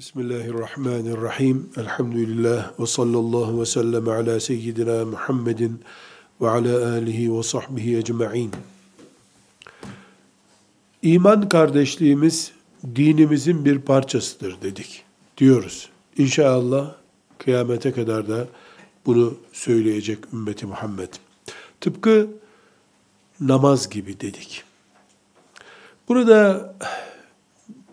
Bismillahirrahmanirrahim. Elhamdülillah ve sallallahu ve sellem ala seyyidina Muhammedin ve ala alihi ve sahbihi ecma'in. İman kardeşliğimiz dinimizin bir parçasıdır dedik. Diyoruz. İnşallah kıyamete kadar da bunu söyleyecek ümmeti Muhammed. Tıpkı namaz gibi dedik. Burada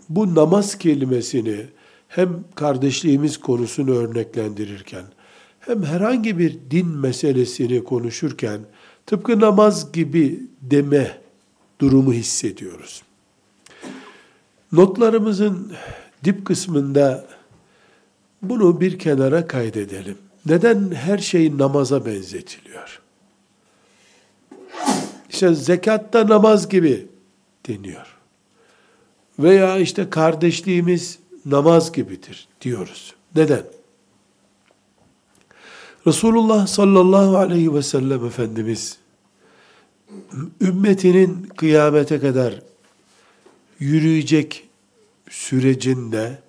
bu namaz kelimesini hem kardeşliğimiz konusunu örneklendirirken hem herhangi bir din meselesini konuşurken tıpkı namaz gibi deme durumu hissediyoruz. Notlarımızın dip kısmında bunu bir kenara kaydedelim. Neden her şey namaza benzetiliyor? İşte zekatta namaz gibi deniyor. Veya işte kardeşliğimiz namaz gibidir diyoruz. Neden? Resulullah sallallahu aleyhi ve sellem Efendimiz ümmetinin kıyamete kadar yürüyecek sürecinde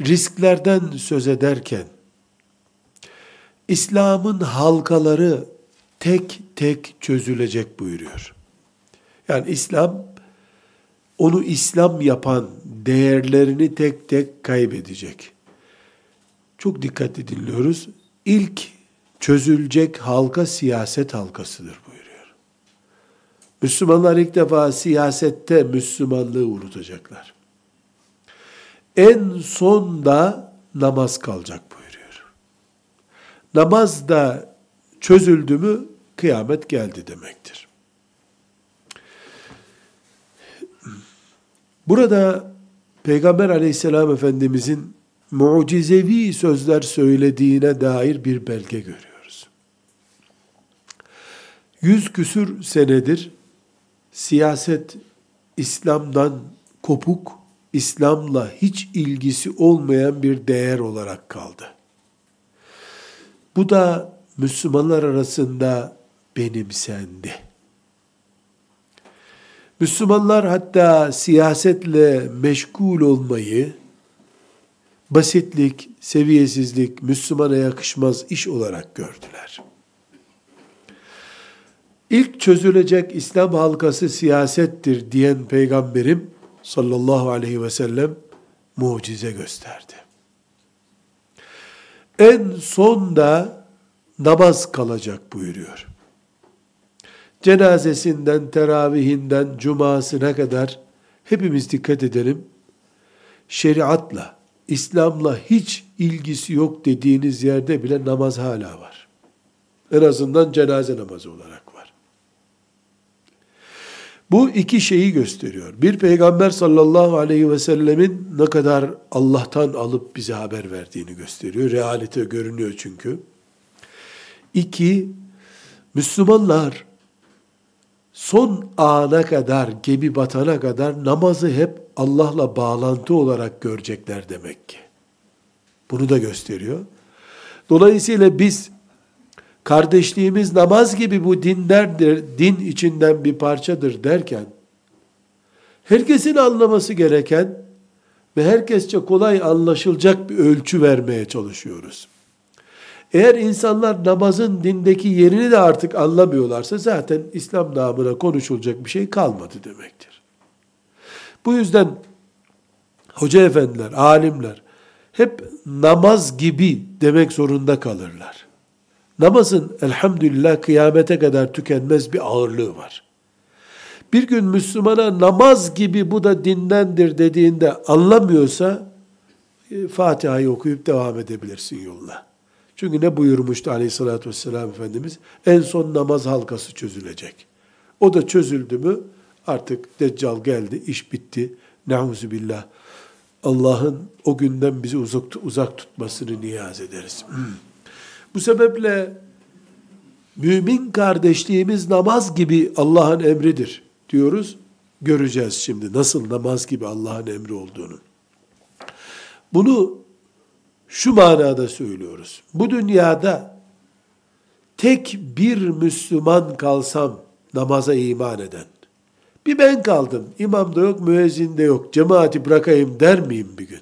risklerden söz ederken İslam'ın halkaları tek tek çözülecek buyuruyor. Yani İslam onu İslam yapan değerlerini tek tek kaybedecek. Çok dikkatli dinliyoruz. İlk çözülecek halka siyaset halkasıdır buyuruyor. Müslümanlar ilk defa siyasette Müslümanlığı unutacaklar. En son da namaz kalacak buyuruyor. Namaz da çözüldü mü kıyamet geldi demektir. Burada Peygamber aleyhisselam efendimizin mucizevi sözler söylediğine dair bir belge görüyoruz. Yüz küsür senedir siyaset İslam'dan kopuk, İslam'la hiç ilgisi olmayan bir değer olarak kaldı. Bu da Müslümanlar arasında benimsendi. Müslümanlar hatta siyasetle meşgul olmayı basitlik, seviyesizlik, Müslümana yakışmaz iş olarak gördüler. İlk çözülecek İslam halkası siyasettir diyen peygamberim sallallahu aleyhi ve sellem mucize gösterdi. En son da namaz kalacak buyuruyor cenazesinden, teravihinden, cumasına kadar hepimiz dikkat edelim. Şeriatla, İslam'la hiç ilgisi yok dediğiniz yerde bile namaz hala var. En azından cenaze namazı olarak var. Bu iki şeyi gösteriyor. Bir peygamber sallallahu aleyhi ve sellemin ne kadar Allah'tan alıp bize haber verdiğini gösteriyor. Realite görünüyor çünkü. İki, Müslümanlar son ana kadar, gemi batana kadar namazı hep Allah'la bağlantı olarak görecekler demek ki. Bunu da gösteriyor. Dolayısıyla biz kardeşliğimiz namaz gibi bu dinlerdir, din içinden bir parçadır derken herkesin anlaması gereken ve herkesçe kolay anlaşılacak bir ölçü vermeye çalışıyoruz. Eğer insanlar namazın dindeki yerini de artık anlamıyorlarsa zaten İslam namına konuşulacak bir şey kalmadı demektir. Bu yüzden hoca efendiler, alimler hep namaz gibi demek zorunda kalırlar. Namazın elhamdülillah kıyamete kadar tükenmez bir ağırlığı var. Bir gün Müslümana namaz gibi bu da dindendir dediğinde anlamıyorsa e, Fatiha'yı okuyup devam edebilirsin yoluna. Çünkü ne buyurmuştu aleyhissalatü vesselam Efendimiz? En son namaz halkası çözülecek. O da çözüldü mü artık Deccal geldi, iş bitti. Neuzu billah. Allah'ın o günden bizi uzak, uzak tutmasını niyaz ederiz. Bu sebeple mümin kardeşliğimiz namaz gibi Allah'ın emridir diyoruz. Göreceğiz şimdi nasıl namaz gibi Allah'ın emri olduğunu. Bunu şu manada söylüyoruz. Bu dünyada tek bir Müslüman kalsam namaza iman eden, bir ben kaldım, imam da yok, müezzin de yok, cemaati bırakayım der miyim bir gün?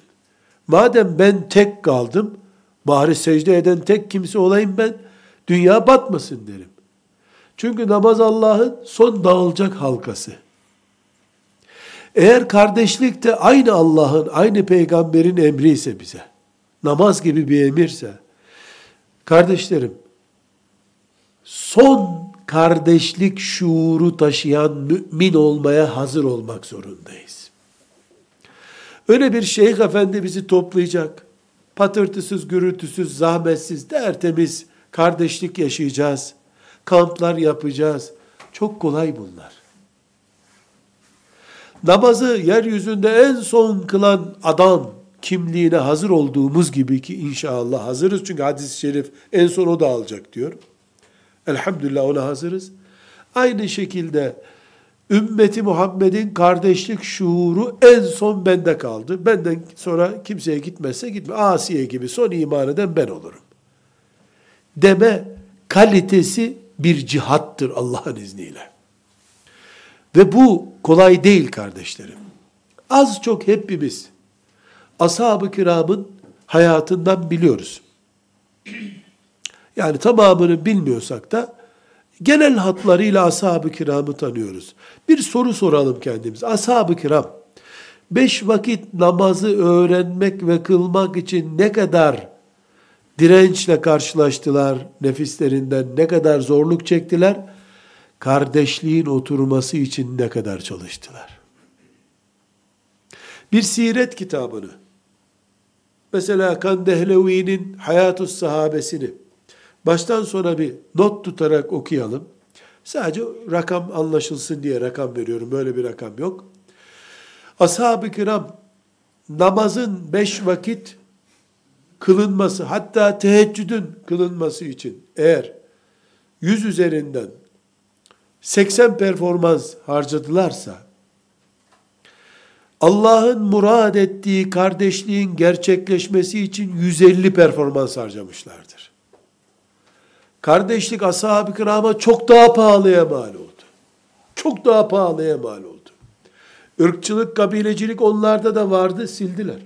Madem ben tek kaldım, bari secde eden tek kimse olayım ben, dünya batmasın derim. Çünkü namaz Allah'ın son dağılacak halkası. Eğer kardeşlik de aynı Allah'ın, aynı peygamberin emri ise bize, namaz gibi bir emirse, kardeşlerim, son kardeşlik şuuru taşıyan mümin olmaya hazır olmak zorundayız. Öyle bir şeyh efendi bizi toplayacak, patırtısız, gürültüsüz, zahmetsiz, tertemiz kardeşlik yaşayacağız, kamplar yapacağız. Çok kolay bunlar. Namazı yeryüzünde en son kılan adam kimliğine hazır olduğumuz gibi ki inşallah hazırız. Çünkü hadis-i şerif en son o da alacak diyor. Elhamdülillah ona hazırız. Aynı şekilde ümmeti Muhammed'in kardeşlik şuuru en son bende kaldı. Benden sonra kimseye gitmezse gitme. Asiye gibi son iman eden ben olurum. Deme kalitesi bir cihattır Allah'ın izniyle. Ve bu kolay değil kardeşlerim. Az çok hepimiz ashab-ı kiramın hayatından biliyoruz. Yani tamamını bilmiyorsak da genel hatlarıyla ashab-ı kiramı tanıyoruz. Bir soru soralım kendimize. Ashab-ı kiram beş vakit namazı öğrenmek ve kılmak için ne kadar dirençle karşılaştılar nefislerinden, ne kadar zorluk çektiler, kardeşliğin oturması için ne kadar çalıştılar. Bir siret kitabını, mesela Kandehlevi'nin Hayatus Sahabesini, baştan sona bir not tutarak okuyalım. Sadece rakam anlaşılsın diye rakam veriyorum. Böyle bir rakam yok. Ashab-ı kiram namazın beş vakit kılınması, hatta teheccüdün kılınması için eğer yüz üzerinden 80 performans harcadılarsa, Allah'ın murad ettiği kardeşliğin gerçekleşmesi için 150 performans harcamışlardır. Kardeşlik ashab-ı kirama çok daha pahalıya mal oldu. Çok daha pahalıya mal oldu. Irkçılık, kabilecilik onlarda da vardı, sildiler.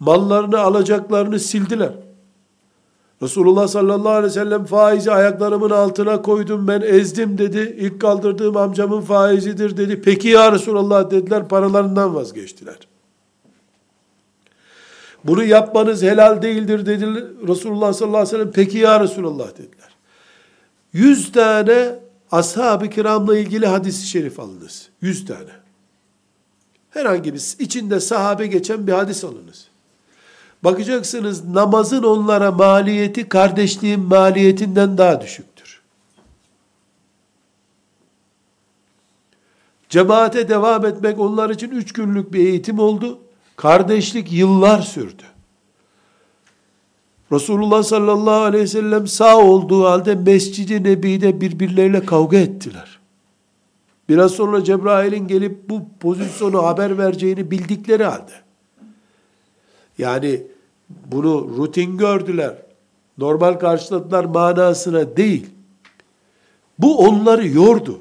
Mallarını, alacaklarını sildiler. Resulullah sallallahu aleyhi ve sellem faizi ayaklarımın altına koydum ben ezdim dedi. İlk kaldırdığım amcamın faizidir dedi. Peki ya Resulullah dediler paralarından vazgeçtiler. Bunu yapmanız helal değildir dedi Resulullah sallallahu aleyhi ve sellem. Peki ya Resulullah dediler. Yüz tane ashab-ı kiramla ilgili hadis-i şerif alınız. Yüz tane. Herhangi bir içinde sahabe geçen bir hadis alınız. Bakacaksınız namazın onlara maliyeti kardeşliğin maliyetinden daha düşüktür. Cemaate devam etmek onlar için üç günlük bir eğitim oldu. Kardeşlik yıllar sürdü. Resulullah sallallahu aleyhi ve sellem sağ olduğu halde Mescid-i Nebi'de birbirleriyle kavga ettiler. Biraz sonra Cebrail'in gelip bu pozisyonu haber vereceğini bildikleri halde. Yani bunu rutin gördüler. Normal karşıladılar manasına değil. Bu onları yordu.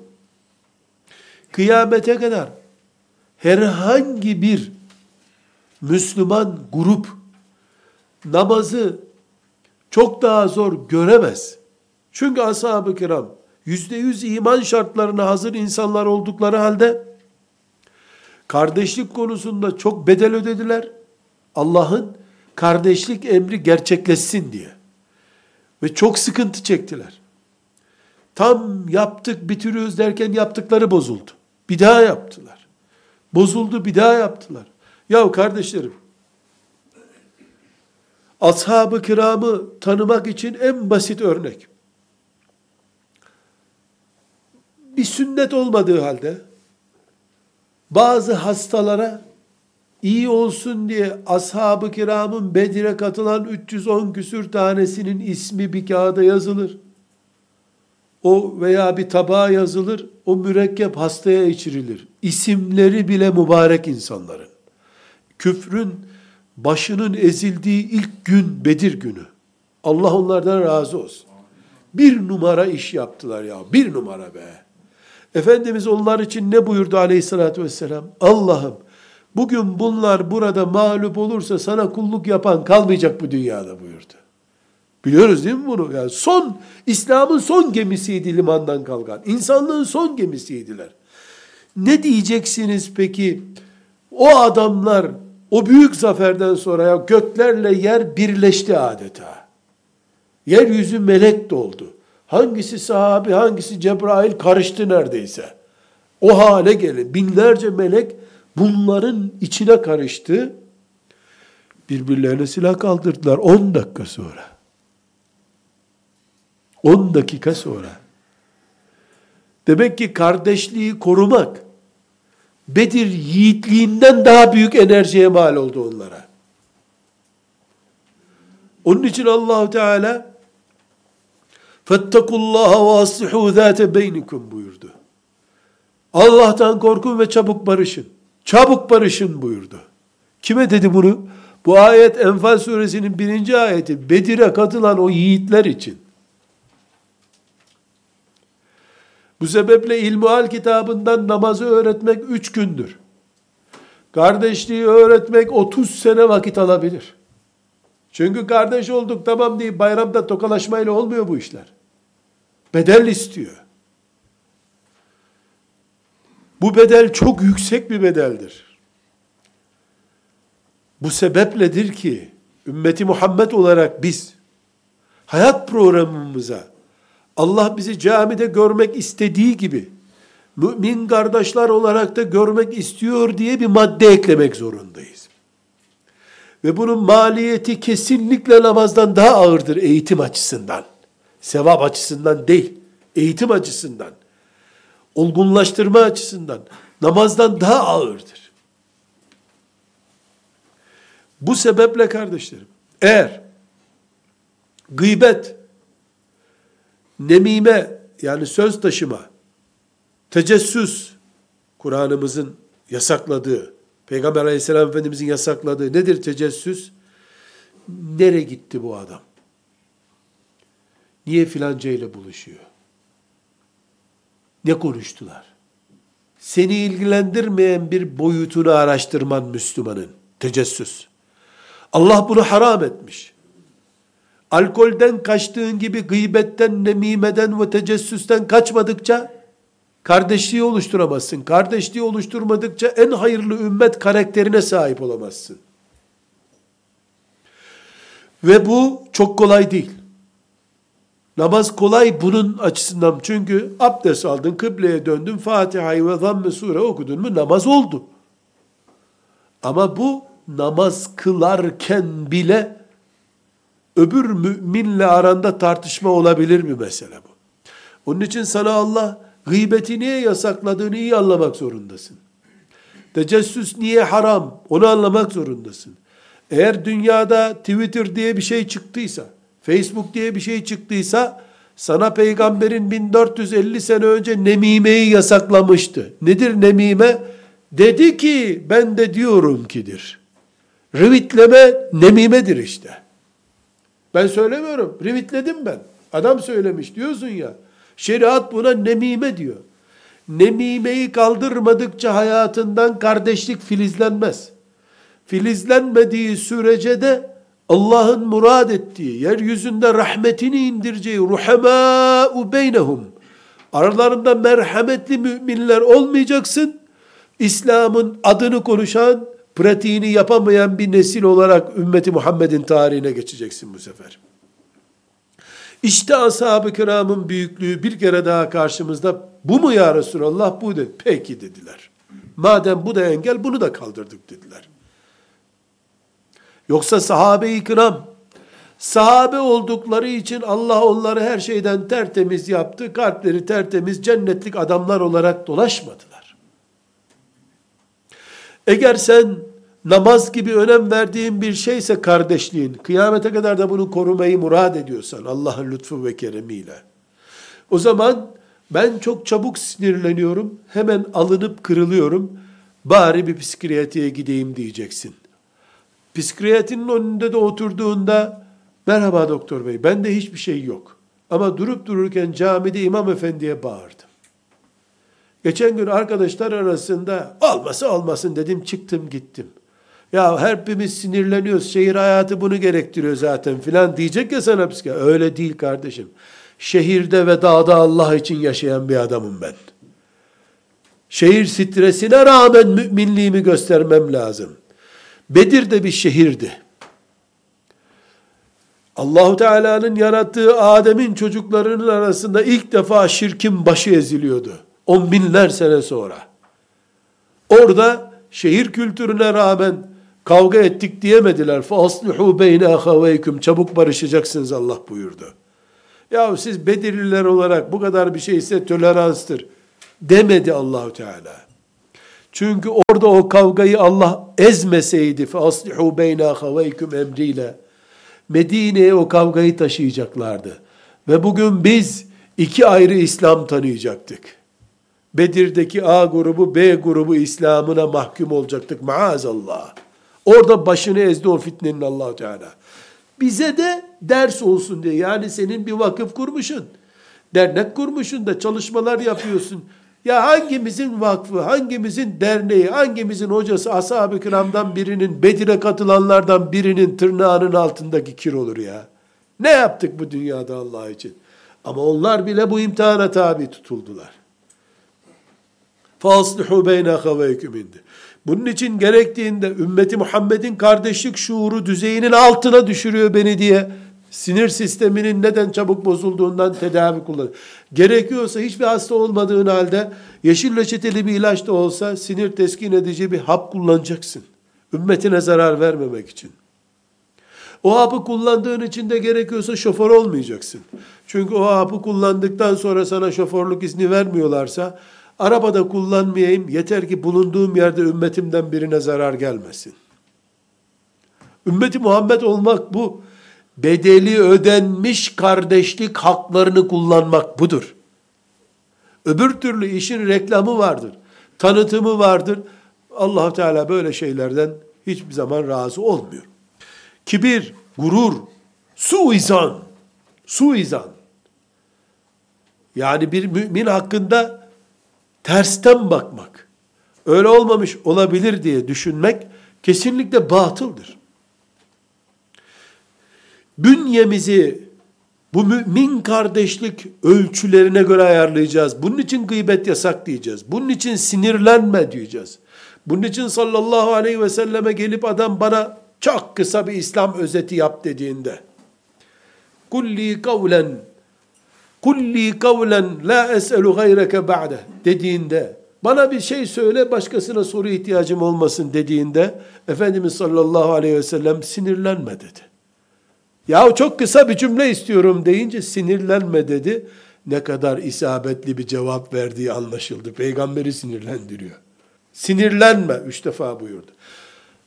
Kıyamete kadar herhangi bir Müslüman grup namazı çok daha zor göremez. Çünkü ashab-ı kiram yüzde yüz iman şartlarına hazır insanlar oldukları halde kardeşlik konusunda çok bedel ödediler. Allah'ın kardeşlik emri gerçekleşsin diye. Ve çok sıkıntı çektiler. Tam yaptık bitiriyoruz derken yaptıkları bozuldu. Bir daha yaptılar. Bozuldu bir daha yaptılar. Ya kardeşlerim, ashab-ı kiramı tanımak için en basit örnek. Bir sünnet olmadığı halde bazı hastalara iyi olsun diye ashab-ı kiramın Bedir'e katılan 310 küsür tanesinin ismi bir kağıda yazılır. O veya bir tabağa yazılır, o mürekkep hastaya içirilir. İsimleri bile mübarek insanların. Küfrün başının ezildiği ilk gün Bedir günü. Allah onlardan razı olsun. Bir numara iş yaptılar ya, bir numara be. Efendimiz onlar için ne buyurdu aleyhissalatü vesselam? Allah'ım Bugün bunlar burada mağlup olursa sana kulluk yapan kalmayacak bu dünyada buyurdu. Biliyoruz değil mi bunu? Yani son, İslam'ın son gemisiydi limandan kalkan. İnsanlığın son gemisiydiler. Ne diyeceksiniz peki? O adamlar o büyük zaferden sonra ya göklerle yer birleşti adeta. Yeryüzü melek doldu. Hangisi sahabi, hangisi Cebrail karıştı neredeyse. O hale gelin. Binlerce melek bunların içine karıştı. Birbirlerine silah kaldırdılar 10 dakika sonra. 10 dakika sonra. Demek ki kardeşliği korumak Bedir yiğitliğinden daha büyük enerjiye mal oldu onlara. Onun için Allahu Teala Fettekullaha ve aslihu zâte beynikum buyurdu. Allah'tan korkun ve çabuk barışın. Çabuk barışın buyurdu. Kime dedi bunu? Bu ayet Enfal suresinin birinci ayeti. Bedir'e katılan o yiğitler için. Bu sebeple İlmuhal kitabından namazı öğretmek üç gündür. Kardeşliği öğretmek 30 sene vakit alabilir. Çünkü kardeş olduk tamam deyip bayramda tokalaşmayla olmuyor bu işler. Bedel istiyor. Bu bedel çok yüksek bir bedeldir. Bu sebepledir ki ümmeti Muhammed olarak biz hayat programımıza Allah bizi camide görmek istediği gibi mümin kardeşler olarak da görmek istiyor diye bir madde eklemek zorundayız. Ve bunun maliyeti kesinlikle namazdan daha ağırdır eğitim açısından. Sevap açısından değil, eğitim açısından. Olgunlaştırma açısından namazdan daha ağırdır. Bu sebeple kardeşlerim, eğer gıybet, nemime yani söz taşıma, tecessüs, Kur'an'ımızın yasakladığı, Peygamber aleyhisselam efendimizin yasakladığı nedir tecessüs? Nere gitti bu adam? Niye filanca ile buluşuyor? Ne konuştular? Seni ilgilendirmeyen bir boyutunu araştırman Müslümanın. Tecessüs. Allah bunu haram etmiş. Alkolden kaçtığın gibi gıybetten, nemimeden ve tecessüsten kaçmadıkça kardeşliği oluşturamazsın. Kardeşliği oluşturmadıkça en hayırlı ümmet karakterine sahip olamazsın. Ve bu çok kolay değil. Namaz kolay bunun açısından. Çünkü abdest aldın, kıbleye döndün, Fatiha'yı ve zamm sure okudun mu namaz oldu. Ama bu namaz kılarken bile öbür müminle aranda tartışma olabilir mi mesela bu? Onun için sana Allah gıybeti niye yasakladığını iyi anlamak zorundasın. Tecessüs niye haram onu anlamak zorundasın. Eğer dünyada Twitter diye bir şey çıktıysa, Facebook diye bir şey çıktıysa, sana peygamberin 1450 sene önce nemimeyi yasaklamıştı. Nedir nemime? Dedi ki ben de diyorum kidir. Rivitleme nemimedir işte. Ben söylemiyorum. Rivitledim ben. Adam söylemiş diyorsun ya. Şeriat buna nemime diyor. Nemimeyi kaldırmadıkça hayatından kardeşlik filizlenmez. Filizlenmediği sürece de Allah'ın murad ettiği, yeryüzünde rahmetini indireceği ruhemâ'u beynehum. Aralarında merhametli müminler olmayacaksın. İslam'ın adını konuşan, pratiğini yapamayan bir nesil olarak ümmeti Muhammed'in tarihine geçeceksin bu sefer. İşte ashab-ı kiramın büyüklüğü bir kere daha karşımızda bu mu ya Resulallah bu dedi. Peki dediler. Madem bu da engel bunu da kaldırdık dediler. Yoksa sahabe-i kiram sahabe oldukları için Allah onları her şeyden tertemiz yaptı. Kalpleri tertemiz cennetlik adamlar olarak dolaşmadılar. Eğer sen namaz gibi önem verdiğin bir şeyse kardeşliğin, kıyamete kadar da bunu korumayı murad ediyorsan Allah'ın lütfu ve keremiyle, o zaman ben çok çabuk sinirleniyorum, hemen alınıp kırılıyorum, bari bir psikiyatriye gideyim diyeceksin. Psikiyatrinin önünde de oturduğunda, merhaba doktor bey, bende hiçbir şey yok. Ama durup dururken camide imam efendiye bağırdım. Geçen gün arkadaşlar arasında olması olmasın dedim çıktım gittim. Ya hepimiz sinirleniyoruz. Şehir hayatı bunu gerektiriyor zaten filan diyecek ya sana psikiyatr. Öyle değil kardeşim. Şehirde ve dağda Allah için yaşayan bir adamım ben. Şehir stresine rağmen müminliğimi göstermem lazım. Bedir de bir şehirdi. Allahu Teala'nın yarattığı Adem'in çocuklarının arasında ilk defa şirkin başı eziliyordu. On binler sene sonra. Orada şehir kültürüne rağmen kavga ettik diyemediler. فَاصْلِحُوا بَيْنَ اَخَوَيْكُمْ Çabuk barışacaksınız Allah buyurdu. Ya siz Bedirliler olarak bu kadar bir şey ise toleranstır demedi Allahu Teala. Çünkü orada o kavgayı Allah ezmeseydi فَاصْلِحُوا بَيْنَ اَخَوَيْكُمْ emriyle Medine'ye o kavgayı taşıyacaklardı. Ve bugün biz iki ayrı İslam tanıyacaktık. Bedir'deki A grubu, B grubu İslam'ına mahkum olacaktık maazallah. Orada başını ezdi o fitnenin allah Teala. Bize de ders olsun diye. Yani senin bir vakıf kurmuşsun. Dernek kurmuşsun da çalışmalar yapıyorsun. Ya hangimizin vakfı, hangimizin derneği, hangimizin hocası ashab-ı kiramdan birinin, Bedir'e katılanlardan birinin tırnağının altındaki kir olur ya. Ne yaptık bu dünyada Allah için? Ama onlar bile bu imtihana tabi tutuldular. فَاصْلِحُوا بَيْنَ خَوَيْكُمْ indi. Bunun için gerektiğinde ümmeti Muhammed'in kardeşlik şuuru düzeyinin altına düşürüyor beni diye sinir sisteminin neden çabuk bozulduğundan tedavi kullan. Gerekiyorsa hiçbir hasta olmadığın halde yeşil reçeteli bir ilaç da olsa sinir teskin edici bir hap kullanacaksın. Ümmetine zarar vermemek için. O hapı kullandığın için de gerekiyorsa şoför olmayacaksın. Çünkü o hapı kullandıktan sonra sana şoförlük izni vermiyorlarsa arabada kullanmayayım yeter ki bulunduğum yerde ümmetimden birine zarar gelmesin. Ümmeti Muhammed olmak bu bedeli ödenmiş kardeşlik haklarını kullanmak budur. Öbür türlü işin reklamı vardır, tanıtımı vardır. allah Teala böyle şeylerden hiçbir zaman razı olmuyor. Kibir, gurur, suizan, suizan. Yani bir mümin hakkında tersten bakmak, öyle olmamış olabilir diye düşünmek kesinlikle batıldır bünyemizi bu mümin kardeşlik ölçülerine göre ayarlayacağız. Bunun için gıybet yasak diyeceğiz. Bunun için sinirlenme diyeceğiz. Bunun için sallallahu aleyhi ve selleme gelip adam bana çok kısa bir İslam özeti yap dediğinde kulli kavlen kulli kavlen la es'elu gayreke ba'de dediğinde bana bir şey söyle başkasına soru ihtiyacım olmasın dediğinde Efendimiz sallallahu aleyhi ve sellem sinirlenme dedi. Ya çok kısa bir cümle istiyorum deyince sinirlenme dedi. Ne kadar isabetli bir cevap verdiği anlaşıldı. Peygamberi sinirlendiriyor. Sinirlenme üç defa buyurdu.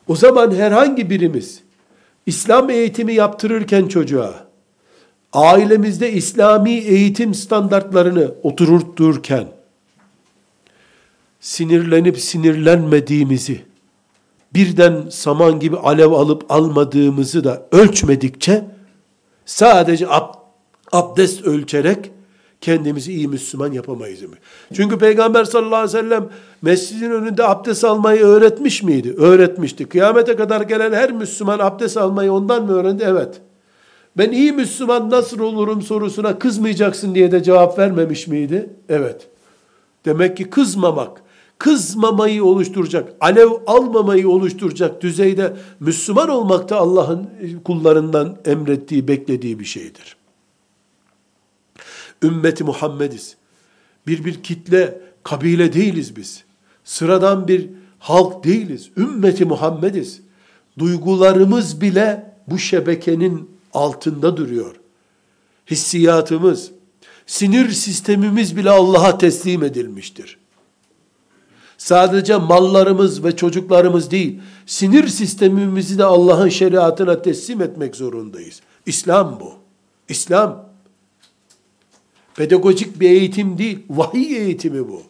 O zaman herhangi birimiz İslam eğitimi yaptırırken çocuğa ailemizde İslami eğitim standartlarını oturturken sinirlenip sinirlenmediğimizi birden saman gibi alev alıp almadığımızı da ölçmedikçe sadece ab, abdest ölçerek kendimizi iyi Müslüman yapamayız. Çünkü Peygamber sallallahu aleyhi ve sellem mescidin önünde abdest almayı öğretmiş miydi? Öğretmişti. Kıyamete kadar gelen her Müslüman abdest almayı ondan mı öğrendi? Evet. Ben iyi Müslüman nasıl olurum sorusuna kızmayacaksın diye de cevap vermemiş miydi? Evet. Demek ki kızmamak, kızmamayı oluşturacak, alev almamayı oluşturacak düzeyde Müslüman olmak da Allah'ın kullarından emrettiği, beklediği bir şeydir. Ümmeti Muhammediz. Bir bir kitle, kabile değiliz biz. Sıradan bir halk değiliz. Ümmeti Muhammediz. Duygularımız bile bu şebekenin altında duruyor. Hissiyatımız, sinir sistemimiz bile Allah'a teslim edilmiştir. Sadece mallarımız ve çocuklarımız değil, sinir sistemimizi de Allah'ın şeriatına teslim etmek zorundayız. İslam bu. İslam. Pedagojik bir eğitim değil, vahiy eğitimi bu.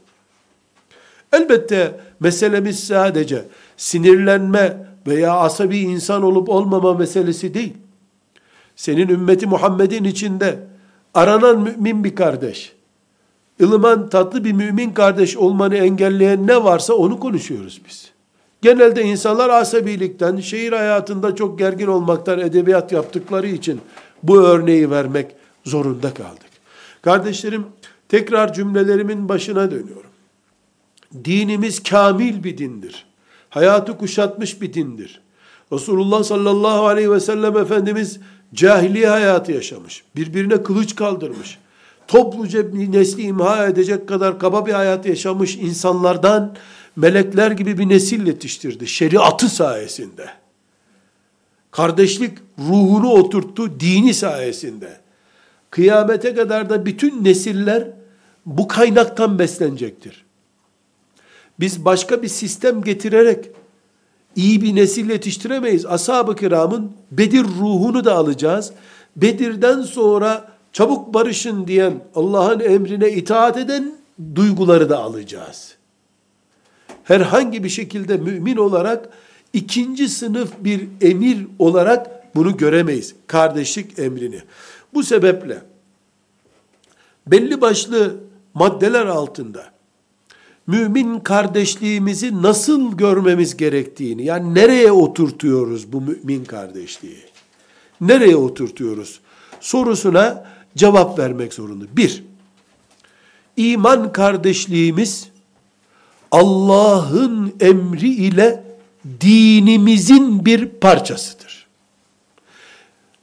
Elbette meselemiz sadece sinirlenme veya asabi insan olup olmama meselesi değil. Senin ümmeti Muhammed'in içinde aranan mümin bir kardeş, ılıman tatlı bir mümin kardeş olmanı engelleyen ne varsa onu konuşuyoruz biz. Genelde insanlar asabilikten, şehir hayatında çok gergin olmaktan edebiyat yaptıkları için bu örneği vermek zorunda kaldık. Kardeşlerim, tekrar cümlelerimin başına dönüyorum. Dinimiz kamil bir dindir. Hayatı kuşatmış bir dindir. Resulullah sallallahu aleyhi ve sellem Efendimiz cahiliye hayatı yaşamış. Birbirine kılıç kaldırmış. Topluca bir nesli imha edecek kadar kaba bir hayat yaşamış insanlardan melekler gibi bir nesil yetiştirdi. Şeriatı sayesinde. Kardeşlik ruhunu oturttu dini sayesinde. Kıyamete kadar da bütün nesiller bu kaynaktan beslenecektir. Biz başka bir sistem getirerek iyi bir nesil yetiştiremeyiz. Ashab-ı kiramın Bedir ruhunu da alacağız. Bedir'den sonra çabuk barışın diyen, Allah'ın emrine itaat eden duyguları da alacağız. Herhangi bir şekilde mümin olarak ikinci sınıf bir emir olarak bunu göremeyiz. Kardeşlik emrini. Bu sebeple belli başlı maddeler altında mümin kardeşliğimizi nasıl görmemiz gerektiğini, yani nereye oturtuyoruz bu mümin kardeşliği? Nereye oturtuyoruz? Sorusuna cevap vermek zorunda. Bir, iman kardeşliğimiz Allah'ın emri ile dinimizin bir parçasıdır.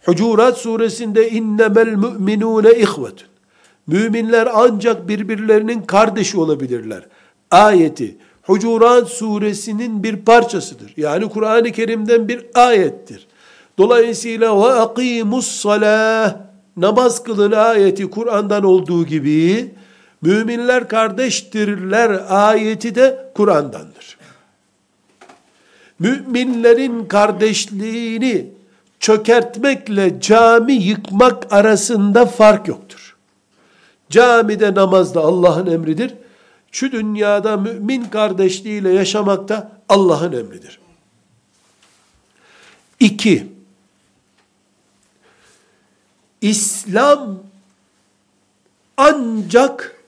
Hucurat suresinde innemel müminune ihvetun. Müminler ancak birbirlerinin kardeşi olabilirler. Ayeti Hucurat suresinin bir parçasıdır. Yani Kur'an-ı Kerim'den bir ayettir. Dolayısıyla ve akimus salah namaz kılın ayeti Kur'an'dan olduğu gibi müminler kardeştirler ayeti de Kur'an'dandır. Müminlerin kardeşliğini çökertmekle cami yıkmak arasında fark yoktur. Camide namazda Allah'ın emridir. Şu dünyada mümin kardeşliğiyle yaşamakta Allah'ın emridir. İki, İslam ancak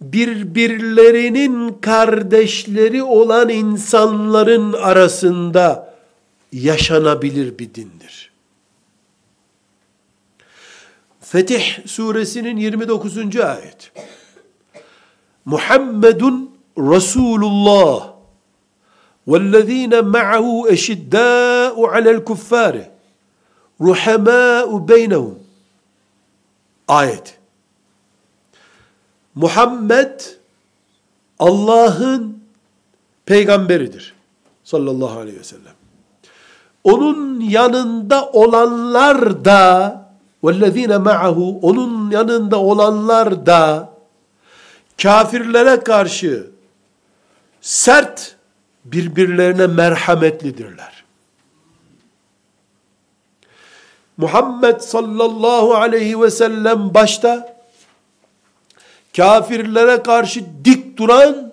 birbirlerinin kardeşleri olan insanların arasında yaşanabilir bir dindir. Fetih suresinin 29. ayet. Muhammedun Resulullah وَالَّذ۪ينَ مَعَهُ اَشِدَّاءُ عَلَى الْكُفَّارِ رُحَمَاءُ بَيْنَهُمْ Ayet. Muhammed Allah'ın peygamberidir. Sallallahu aleyhi ve sellem. Onun yanında olanlar da وَالَّذ۪ينَ مَعَهُ Onun yanında olanlar da kafirlere karşı sert birbirlerine merhametlidirler. Muhammed sallallahu aleyhi ve sellem başta kafirlere karşı dik duran,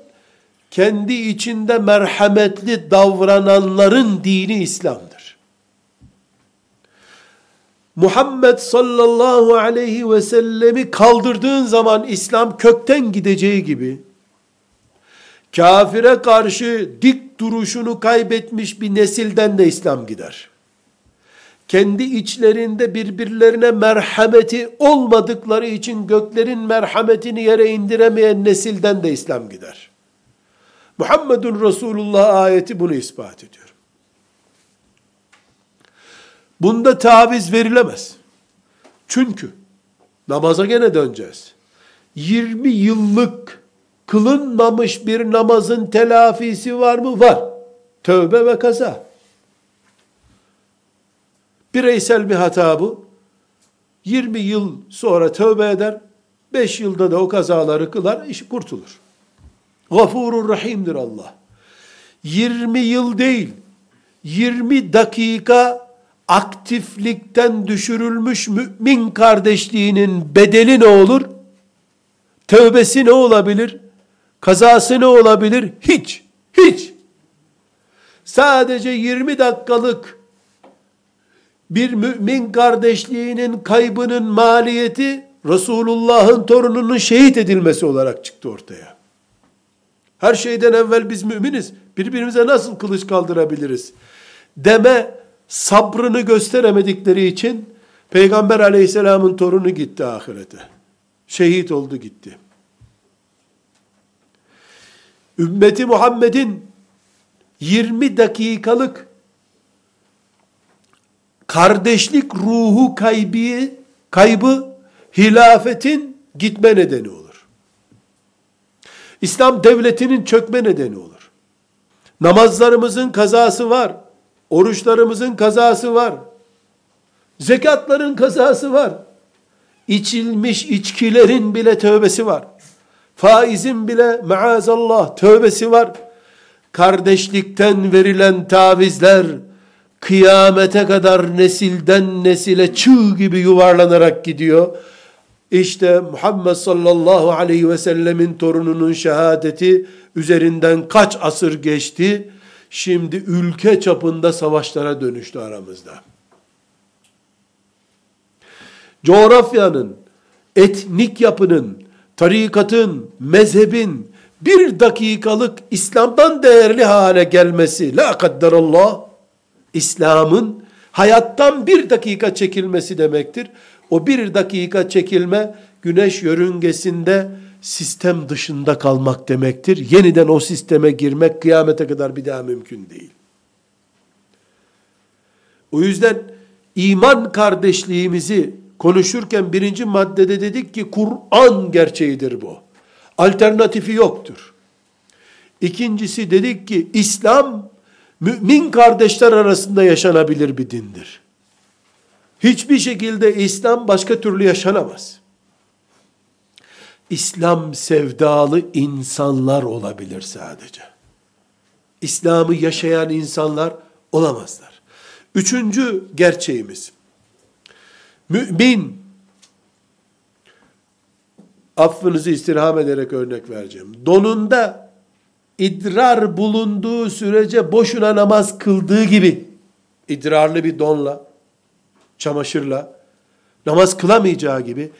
kendi içinde merhametli davrananların dini İslam'dır. Muhammed sallallahu aleyhi ve sellemi kaldırdığın zaman İslam kökten gideceği gibi, kafire karşı dik duruşunu kaybetmiş bir nesilden de İslam gider kendi içlerinde birbirlerine merhameti olmadıkları için göklerin merhametini yere indiremeyen nesilden de İslam gider. Muhammedun Resulullah ayeti bunu ispat ediyor. Bunda taviz verilemez. Çünkü namaza gene döneceğiz. 20 yıllık kılınmamış bir namazın telafisi var mı? Var. Tövbe ve kaza. Bireysel bir hata bu. 20 yıl sonra tövbe eder. 5 yılda da o kazaları kılar, iş kurtulur. Gafurur Rahim'dir Allah. 20 yıl değil, 20 dakika aktiflikten düşürülmüş mümin kardeşliğinin bedeli ne olur? Tövbesi ne olabilir? Kazası ne olabilir? Hiç. Hiç. Sadece 20 dakikalık bir mümin kardeşliğinin kaybının maliyeti Resulullah'ın torununun şehit edilmesi olarak çıktı ortaya. Her şeyden evvel biz müminiz. Birbirimize nasıl kılıç kaldırabiliriz? Deme sabrını gösteremedikleri için Peygamber aleyhisselamın torunu gitti ahirete. Şehit oldu gitti. Ümmeti Muhammed'in 20 dakikalık kardeşlik ruhu kaybı, kaybı hilafetin gitme nedeni olur. İslam devletinin çökme nedeni olur. Namazlarımızın kazası var. Oruçlarımızın kazası var. Zekatların kazası var. İçilmiş içkilerin bile tövbesi var. Faizin bile maazallah tövbesi var. Kardeşlikten verilen tavizler kıyamete kadar nesilden nesile çığ gibi yuvarlanarak gidiyor. İşte Muhammed sallallahu aleyhi ve sellemin torununun şehadeti üzerinden kaç asır geçti. Şimdi ülke çapında savaşlara dönüştü aramızda. Coğrafyanın, etnik yapının, tarikatın, mezhebin bir dakikalık İslam'dan değerli hale gelmesi, la kadderallah, İslam'ın hayattan bir dakika çekilmesi demektir. O bir dakika çekilme güneş yörüngesinde sistem dışında kalmak demektir. Yeniden o sisteme girmek kıyamete kadar bir daha mümkün değil. O yüzden iman kardeşliğimizi konuşurken birinci maddede dedik ki Kur'an gerçeğidir bu. Alternatifi yoktur. İkincisi dedik ki İslam mümin kardeşler arasında yaşanabilir bir dindir. Hiçbir şekilde İslam başka türlü yaşanamaz. İslam sevdalı insanlar olabilir sadece. İslam'ı yaşayan insanlar olamazlar. Üçüncü gerçeğimiz, mümin, affınızı istirham ederek örnek vereceğim. Donunda idrar bulunduğu sürece boşuna namaz kıldığı gibi, idrarlı bir donla, çamaşırla, namaz kılamayacağı gibi,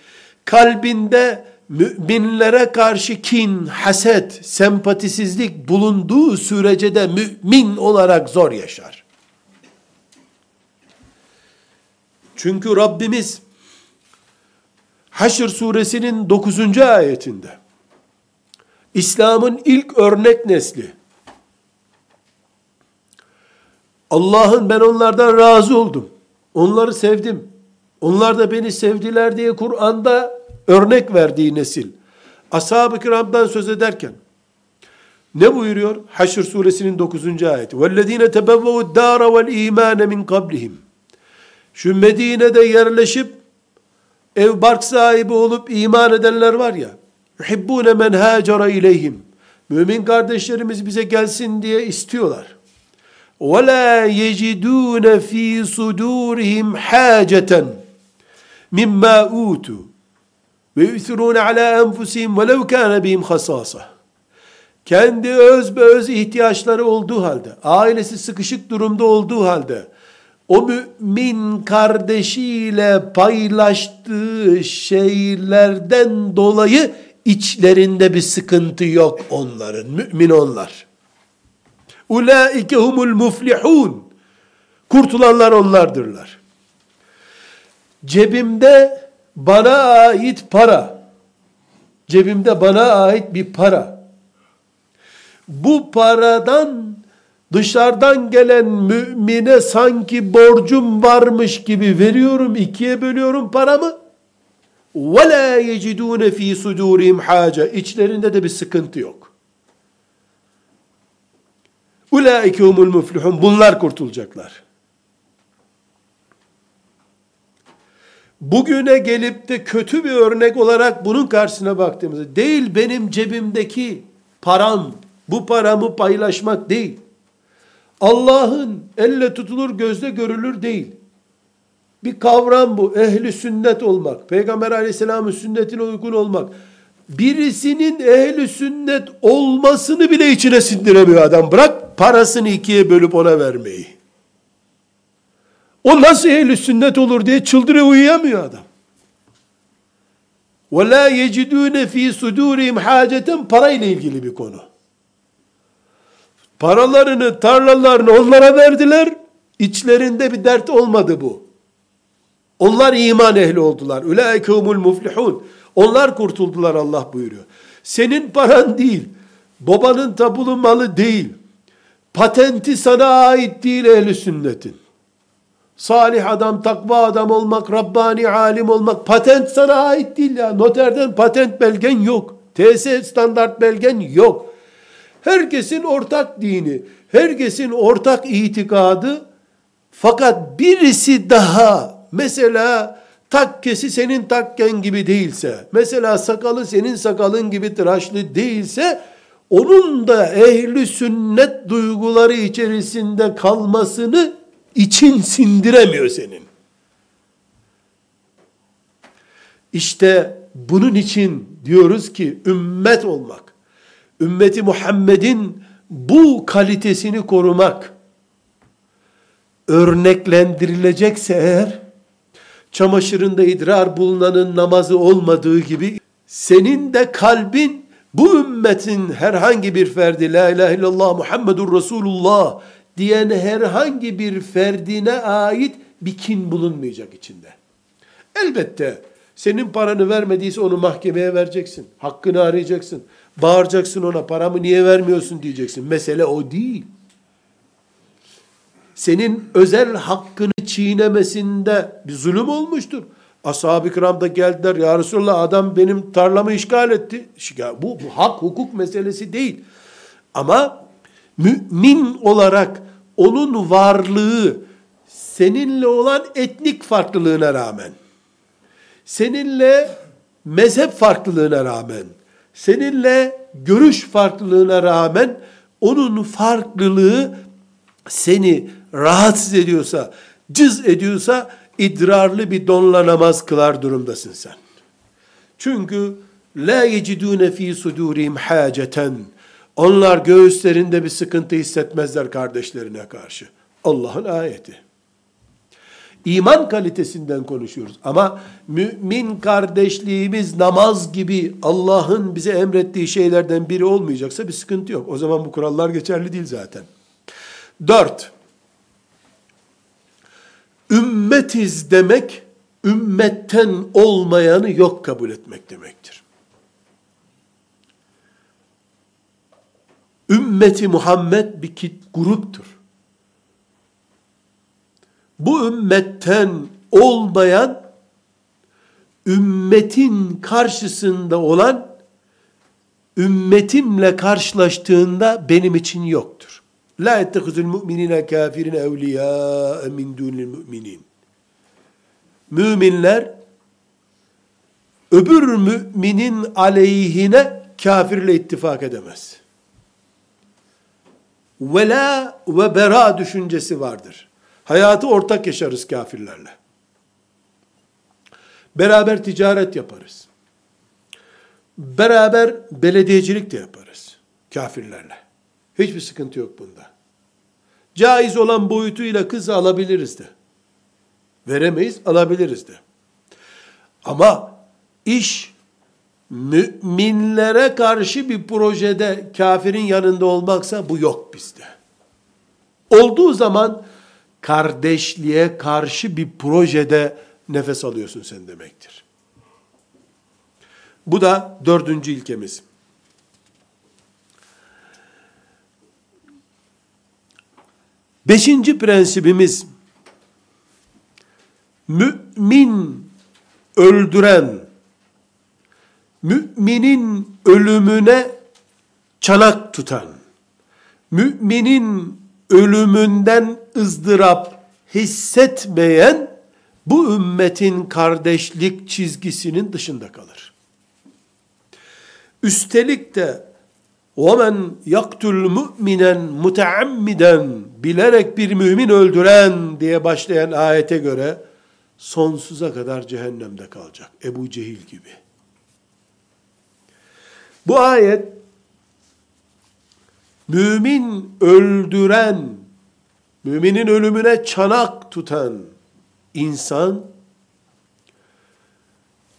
kalbinde müminlere karşı kin, haset, sempatisizlik bulunduğu sürece de mümin olarak zor yaşar. Çünkü Rabbimiz Haşr suresinin 9. ayetinde İslam'ın ilk örnek nesli Allah'ın ben onlardan razı oldum. Onları sevdim. Onlar da beni sevdiler diye Kur'an'da örnek verdiği nesil. Ashab-ı kiramdan söz ederken ne buyuruyor? Haşr suresinin 9. ayeti. وَالَّذ۪ينَ تَبَوَّوُ الدَّارَ وَالْا۪يمَانَ مِنْ قَبْلِهِمْ Şu Medine'de yerleşip ev bark sahibi olup iman edenler var ya yuhibbune men hacera ileyhim mümin kardeşlerimiz bize gelsin diye istiyorlar. Ve la yecidun fi sudurihim haceten mimma utu ve yusirun ala enfusihim ve lev kana bihim hasasa. Kendi öz be öz ihtiyaçları olduğu halde, ailesi sıkışık durumda olduğu halde, o mümin kardeşiyle paylaştığı şeylerden dolayı içlerinde bir sıkıntı yok onların. Mümin onlar. Ulaike humul muflihun. Kurtulanlar onlardırlar. Cebimde bana ait para. Cebimde bana ait bir para. Bu paradan dışarıdan gelen mümine sanki borcum varmış gibi veriyorum, ikiye bölüyorum paramı. Ve la yecidune fi sudurihim haca. İçlerinde de bir sıkıntı yok. Ulaike humul muflihun. Bunlar kurtulacaklar. Bugüne gelip de kötü bir örnek olarak bunun karşısına baktığımızda değil benim cebimdeki param, bu paramı paylaşmak değil. Allah'ın elle tutulur gözle görülür değil. Bir kavram bu. Ehli sünnet olmak. Peygamber aleyhisselamın sünnetine uygun olmak. Birisinin ehli sünnet olmasını bile içine sindiremiyor adam. Bırak parasını ikiye bölüp ona vermeyi. O nasıl ehli sünnet olur diye çıldırıyor uyuyamıyor adam. La yecidune fi sudurihim haceten parayla ilgili bir konu. Paralarını, tarlalarını onlara verdiler. İçlerinde bir dert olmadı bu. Onlar iman ehli oldular. Ulaike humul muflihun. Onlar kurtuldular Allah buyuruyor. Senin paran değil. Babanın tabulu malı değil. Patenti sana ait değil ehli sünnetin. Salih adam, takva adam olmak, Rabbani alim olmak patent sana ait değil ya. Noterden patent belgen yok. TS standart belgen yok. Herkesin ortak dini, herkesin ortak itikadı fakat birisi daha mesela takkesi senin takken gibi değilse, mesela sakalı senin sakalın gibi tıraşlı değilse, onun da ehli sünnet duyguları içerisinde kalmasını için sindiremiyor senin. İşte bunun için diyoruz ki ümmet olmak, ümmeti Muhammed'in bu kalitesini korumak, örneklendirilecekse eğer, çamaşırında idrar bulunanın namazı olmadığı gibi, senin de kalbin bu ümmetin herhangi bir ferdi, la ilahe illallah Muhammedur Resulullah diyen herhangi bir ferdine ait bir kin bulunmayacak içinde. Elbette senin paranı vermediyse onu mahkemeye vereceksin. Hakkını arayacaksın. Bağıracaksın ona paramı niye vermiyorsun diyeceksin. Mesele o değil. Senin özel hakkını çiğnemesinde bir zulüm olmuştur. Ashab-ı kiram da geldiler. Ya Resulallah adam benim tarlamı işgal etti. Bu, bu hak hukuk meselesi değil. Ama mümin olarak onun varlığı seninle olan etnik farklılığına rağmen, seninle mezhep farklılığına rağmen, seninle görüş farklılığına rağmen onun farklılığı seni rahatsız ediyorsa, cız ediyorsa idrarlı bir donla namaz kılar durumdasın sen. Çünkü la yecidune fi sudurihim haceten onlar göğüslerinde bir sıkıntı hissetmezler kardeşlerine karşı. Allah'ın ayeti. İman kalitesinden konuşuyoruz. Ama mümin kardeşliğimiz namaz gibi Allah'ın bize emrettiği şeylerden biri olmayacaksa bir sıkıntı yok. O zaman bu kurallar geçerli değil zaten. Dört, ümmetiz demek, ümmetten olmayanı yok kabul etmek demektir. Ümmeti Muhammed bir kit gruptur. Bu ümmetten olmayan ümmetin karşısında olan ümmetimle karşılaştığında benim için yoktur. La ettehuzul mu'minine kafirine evliya min dunil mu'minin. Müminler öbür müminin aleyhine kafirle ittifak edemez vela ve bera düşüncesi vardır. Hayatı ortak yaşarız kafirlerle. Beraber ticaret yaparız. Beraber belediyecilik de yaparız kafirlerle. Hiçbir sıkıntı yok bunda. Caiz olan boyutuyla kız alabiliriz de. Veremeyiz, alabiliriz de. Ama iş müminlere karşı bir projede kafirin yanında olmaksa bu yok bizde. Olduğu zaman kardeşliğe karşı bir projede nefes alıyorsun sen demektir. Bu da dördüncü ilkemiz. Beşinci prensibimiz, mümin öldüren, müminin ölümüne çanak tutan, müminin ölümünden ızdırap hissetmeyen, bu ümmetin kardeşlik çizgisinin dışında kalır. Üstelik de وَمَنْ يَقْتُلْ مُؤْمِنًا مُتَعَمِّدًا bilerek bir mümin öldüren diye başlayan ayete göre sonsuza kadar cehennemde kalacak. Ebu Cehil gibi. Bu ayet mümin öldüren, müminin ölümüne çanak tutan insan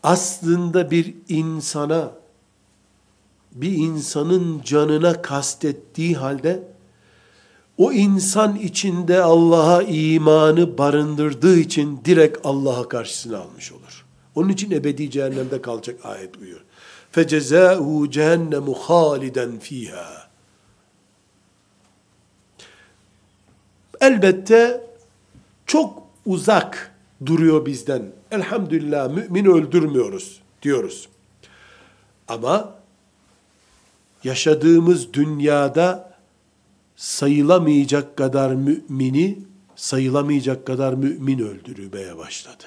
aslında bir insana, bir insanın canına kastettiği halde, o insan içinde Allah'a imanı barındırdığı için direkt Allah'a karşısına almış olur. Onun için ebedi cehennemde kalacak ayet uyuyor. فَجَزَاهُ جَهَنَّمُ خَالِدًا ف۪يهَا Elbette çok uzak duruyor bizden. Elhamdülillah mümin öldürmüyoruz diyoruz. Ama yaşadığımız dünyada sayılamayacak kadar mümini sayılamayacak kadar mümin öldürmeye başladı.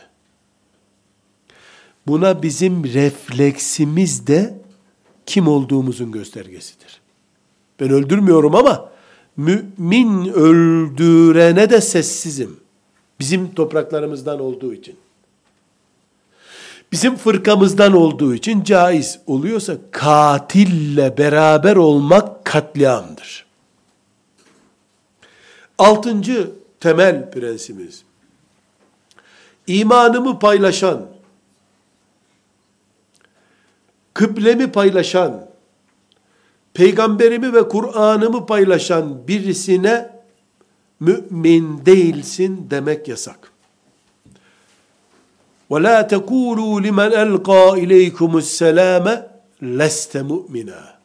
Buna bizim refleksimiz de kim olduğumuzun göstergesidir. Ben öldürmüyorum ama mümin öldürene de sessizim. Bizim topraklarımızdan olduğu için. Bizim fırkamızdan olduğu için caiz oluyorsa katille beraber olmak katliamdır. Altıncı temel prensibimiz. İmanımı paylaşan, kıblemi paylaşan, peygamberimi ve Kur'an'ımı paylaşan birisine mümin değilsin demek yasak. وَلَا تَقُولُوا لِمَنْ أَلْقَى اِلَيْكُمُ السَّلَامَ لَسْتَ مُؤْمِنًا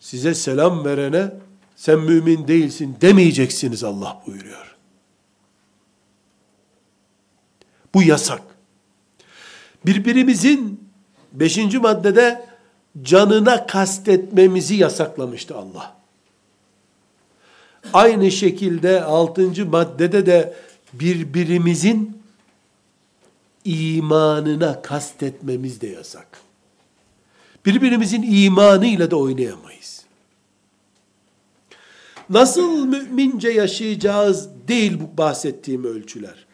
Size selam verene sen mümin değilsin demeyeceksiniz Allah buyuruyor. Bu yasak. Birbirimizin beşinci maddede canına kastetmemizi yasaklamıştı Allah. Aynı şekilde altıncı maddede de birbirimizin imanına kastetmemiz de yasak. Birbirimizin imanıyla da oynayamayız. Nasıl mümince yaşayacağız değil bu bahsettiğim ölçüler.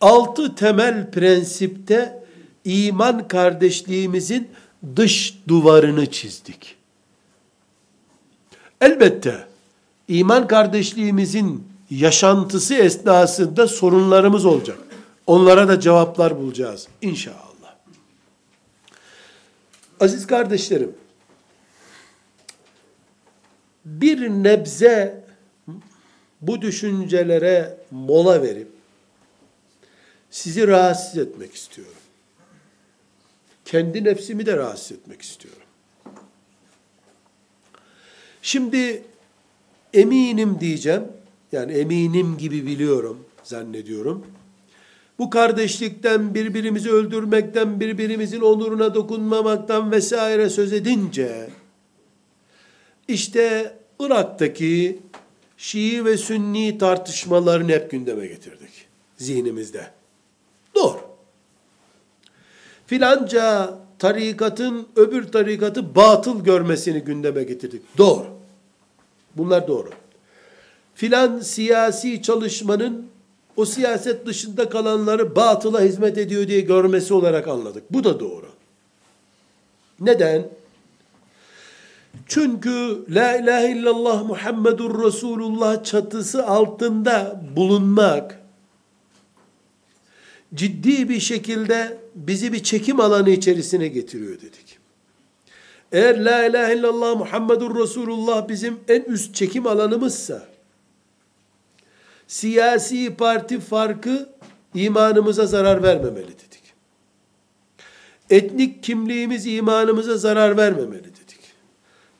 Altı temel prensipte iman kardeşliğimizin dış duvarını çizdik. Elbette iman kardeşliğimizin yaşantısı esnasında sorunlarımız olacak. Onlara da cevaplar bulacağız inşallah. Aziz kardeşlerim, bir nebze bu düşüncelere mola verip sizi rahatsız etmek istiyorum. Kendi nefsimi de rahatsız etmek istiyorum. Şimdi eminim diyeceğim. Yani eminim gibi biliyorum, zannediyorum. Bu kardeşlikten, birbirimizi öldürmekten, birbirimizin onuruna dokunmamaktan vesaire söz edince, işte Irak'taki Şii ve Sünni tartışmalarını hep gündeme getirdik zihnimizde. Doğru. Filanca tarikatın öbür tarikatı batıl görmesini gündeme getirdik. Doğru. Bunlar doğru. Filan siyasi çalışmanın o siyaset dışında kalanları batıla hizmet ediyor diye görmesi olarak anladık. Bu da doğru. Neden? Çünkü La ilahe illallah Muhammedur Resulullah çatısı altında bulunmak ciddi bir şekilde bizi bir çekim alanı içerisine getiriyor dedik. Eğer La ilahe illallah Muhammedur Resulullah bizim en üst çekim alanımızsa, siyasi parti farkı imanımıza zarar vermemeli dedik. Etnik kimliğimiz imanımıza zarar vermemeli dedik.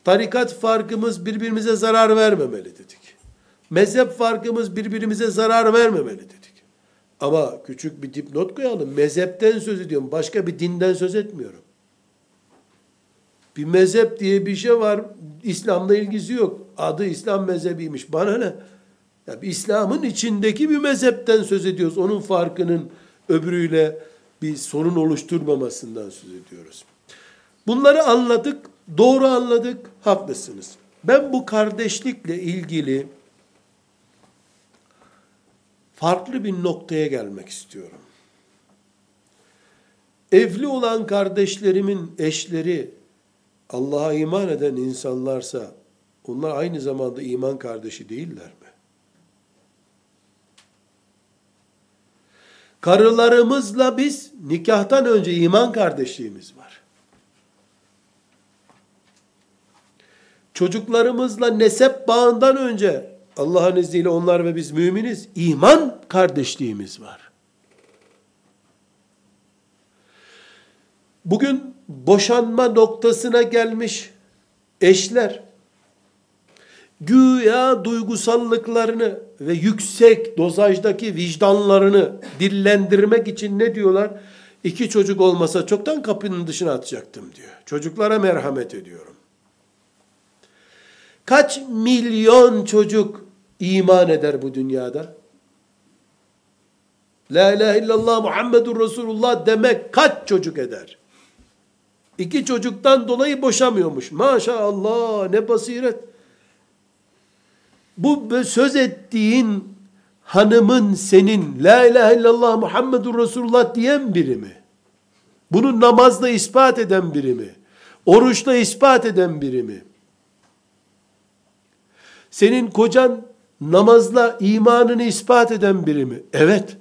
Tarikat farkımız birbirimize zarar vermemeli dedik. Mezhep farkımız birbirimize zarar vermemeli dedik. Ama küçük bir dipnot koyalım. Mezhepten söz ediyorum. Başka bir dinden söz etmiyorum. Bir mezhep diye bir şey var. İslam'la ilgisi yok. Adı İslam mezhebiymiş. Bana ne? Ya İslam'ın içindeki bir mezhepten söz ediyoruz. Onun farkının öbürüyle bir sorun oluşturmamasından söz ediyoruz. Bunları anladık, doğru anladık, haklısınız. Ben bu kardeşlikle ilgili farklı bir noktaya gelmek istiyorum. Evli olan kardeşlerimin eşleri Allah'a iman eden insanlarsa onlar aynı zamanda iman kardeşi değiller Karılarımızla biz nikahtan önce iman kardeşliğimiz var. Çocuklarımızla nesep bağından önce Allah'ın izniyle onlar ve biz müminiz. iman kardeşliğimiz var. Bugün boşanma noktasına gelmiş eşler güya duygusallıklarını ve yüksek dozajdaki vicdanlarını dillendirmek için ne diyorlar? İki çocuk olmasa çoktan kapının dışına atacaktım diyor. Çocuklara merhamet ediyorum. Kaç milyon çocuk iman eder bu dünyada? La ilahe illallah Muhammedur Resulullah demek kaç çocuk eder? İki çocuktan dolayı boşamıyormuş. Maşallah ne basiret. Bu söz ettiğin hanımın senin La ilahe illallah Muhammedur Resulullah diyen biri mi? Bunu namazla ispat eden biri mi? Oruçla ispat eden biri mi? Senin kocan namazla imanını ispat eden biri mi? Evet.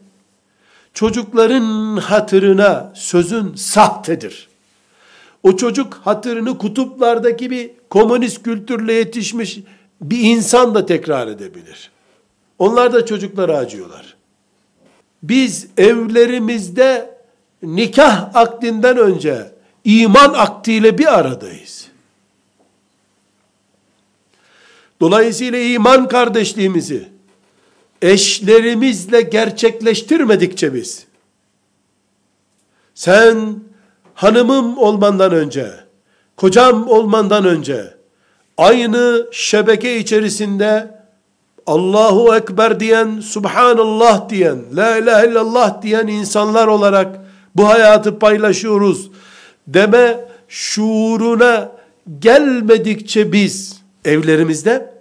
Çocukların hatırına sözün sahtedir. O çocuk hatırını kutuplardaki bir komünist kültürle yetişmiş bir insan da tekrar edebilir. Onlar da çocuklara acıyorlar. Biz evlerimizde nikah akdinden önce iman akdiyle bir aradayız. Dolayısıyla iman kardeşliğimizi eşlerimizle gerçekleştirmedikçe biz sen hanımım olmandan önce, kocam olmandan önce aynı şebeke içerisinde Allahu Ekber diyen, Subhanallah diyen, La ilahe illallah diyen insanlar olarak bu hayatı paylaşıyoruz deme şuuruna gelmedikçe biz evlerimizde